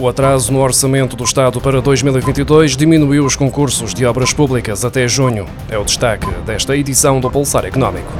O atraso no orçamento do Estado para 2022 diminuiu os concursos de obras públicas até junho. É o destaque desta edição do Pulsar Económico.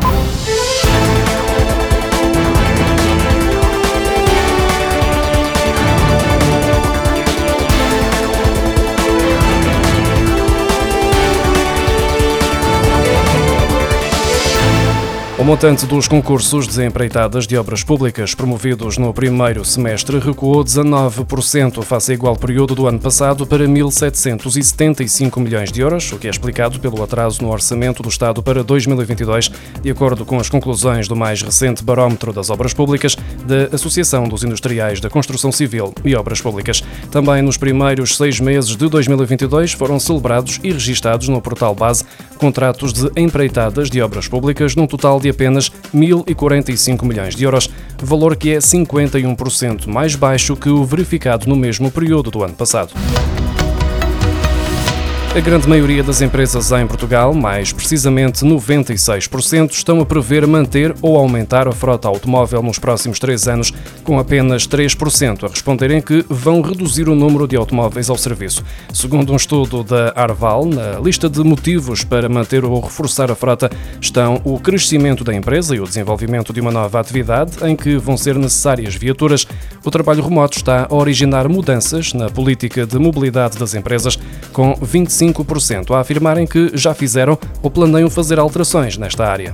O montante dos concursos de empreitadas de obras públicas promovidos no primeiro semestre recuou 19% face ao igual período do ano passado para 1.775 milhões de euros, o que é explicado pelo atraso no orçamento do Estado para 2022, de acordo com as conclusões do mais recente barómetro das obras públicas da Associação dos Industriais da Construção Civil e Obras Públicas. Também nos primeiros seis meses de 2022 foram celebrados e registados no portal base contratos de empreitadas de obras públicas num total de apenas 1.045 milhões de euros, valor que é 51% mais baixo que o verificado no mesmo período do ano passado. A grande maioria das empresas em Portugal, mais precisamente 96%, estão a prever manter ou aumentar a frota automóvel nos próximos três anos, com apenas 3% a responderem que vão reduzir o número de automóveis ao serviço. Segundo um estudo da Arval, na lista de motivos para manter ou reforçar a frota estão o crescimento da empresa e o desenvolvimento de uma nova atividade em que vão ser necessárias viaturas. O trabalho remoto está a originar mudanças na política de mobilidade das empresas, com 25 5% a afirmarem que já fizeram ou planeiam fazer alterações nesta área.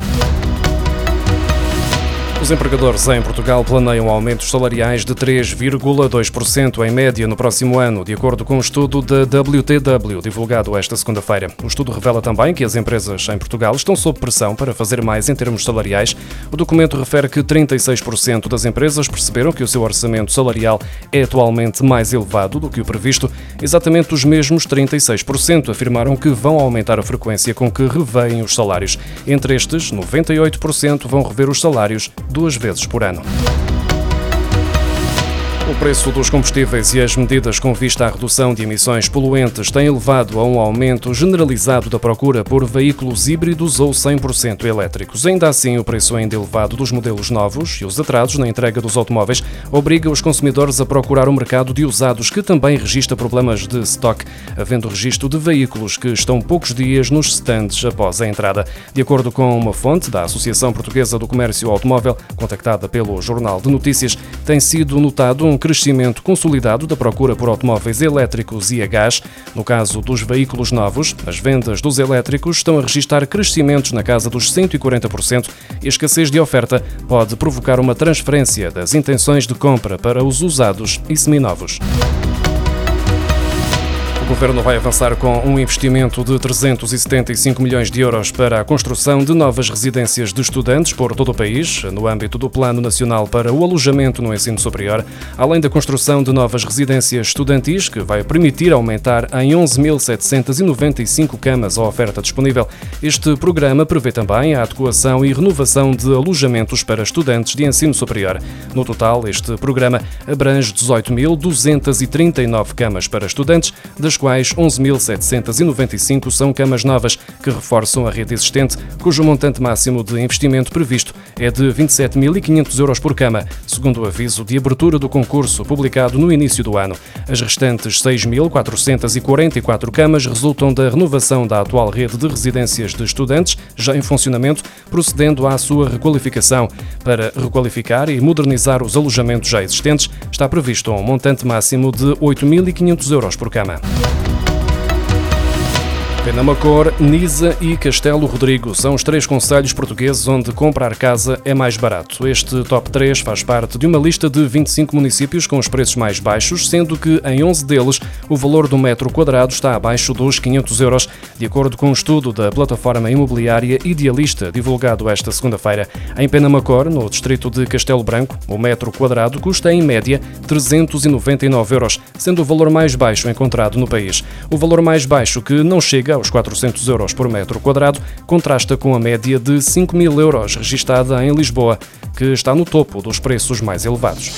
Os empregadores em Portugal planeiam aumentos salariais de 3,2% em média no próximo ano, de acordo com um estudo da WTW divulgado esta segunda-feira. O estudo revela também que as empresas em Portugal estão sob pressão para fazer mais em termos salariais. O documento refere que 36% das empresas perceberam que o seu orçamento salarial é atualmente mais elevado do que o previsto. Exatamente os mesmos 36% afirmaram que vão aumentar a frequência com que revêem os salários. Entre estes, 98% vão rever os salários duas vezes por ano. O preço dos combustíveis e as medidas com vista à redução de emissões poluentes têm levado a um aumento generalizado da procura por veículos híbridos ou 100% elétricos. Ainda assim, o preço ainda elevado dos modelos novos e os atrasos na entrega dos automóveis obriga os consumidores a procurar o mercado de usados, que também registra problemas de stock, havendo registro de veículos que estão poucos dias nos stands após a entrada. De acordo com uma fonte da Associação Portuguesa do Comércio Automóvel, contactada pelo Jornal de Notícias, tem sido notado um um crescimento consolidado da procura por automóveis elétricos e a gás. No caso dos veículos novos, as vendas dos elétricos estão a registrar crescimentos na casa dos 140% e a escassez de oferta pode provocar uma transferência das intenções de compra para os usados e seminovos. O governo vai avançar com um investimento de 375 milhões de euros para a construção de novas residências de estudantes por todo o país, no âmbito do Plano Nacional para o Alojamento no Ensino Superior, além da construção de novas residências estudantis, que vai permitir aumentar em 11.795 camas a oferta disponível. Este programa prevê também a adequação e renovação de alojamentos para estudantes de ensino superior. No total, este programa abrange 18.239 camas para estudantes, das das quais 11.795 são camas novas, que reforçam a rede existente, cujo montante máximo de investimento previsto é de 27.500 euros por cama, segundo o aviso de abertura do concurso publicado no início do ano. As restantes 6.444 camas resultam da renovação da atual rede de residências de estudantes, já em funcionamento, procedendo à sua requalificação. Para requalificar e modernizar os alojamentos já existentes, está previsto um montante máximo de 8.500 euros por cama. Penamacor, Nisa e Castelo Rodrigo são os três conselhos portugueses onde comprar casa é mais barato. Este top 3 faz parte de uma lista de 25 municípios com os preços mais baixos, sendo que em 11 deles o valor do metro quadrado está abaixo dos 500 euros, de acordo com um estudo da plataforma imobiliária Idealista, divulgado esta segunda-feira. Em Penamacor, no distrito de Castelo Branco, o metro quadrado custa em média 399 euros, sendo o valor mais baixo encontrado no país. O valor mais baixo que não chega aos 400 euros por metro quadrado, contrasta com a média de 5 mil euros registada em Lisboa, que está no topo dos preços mais elevados.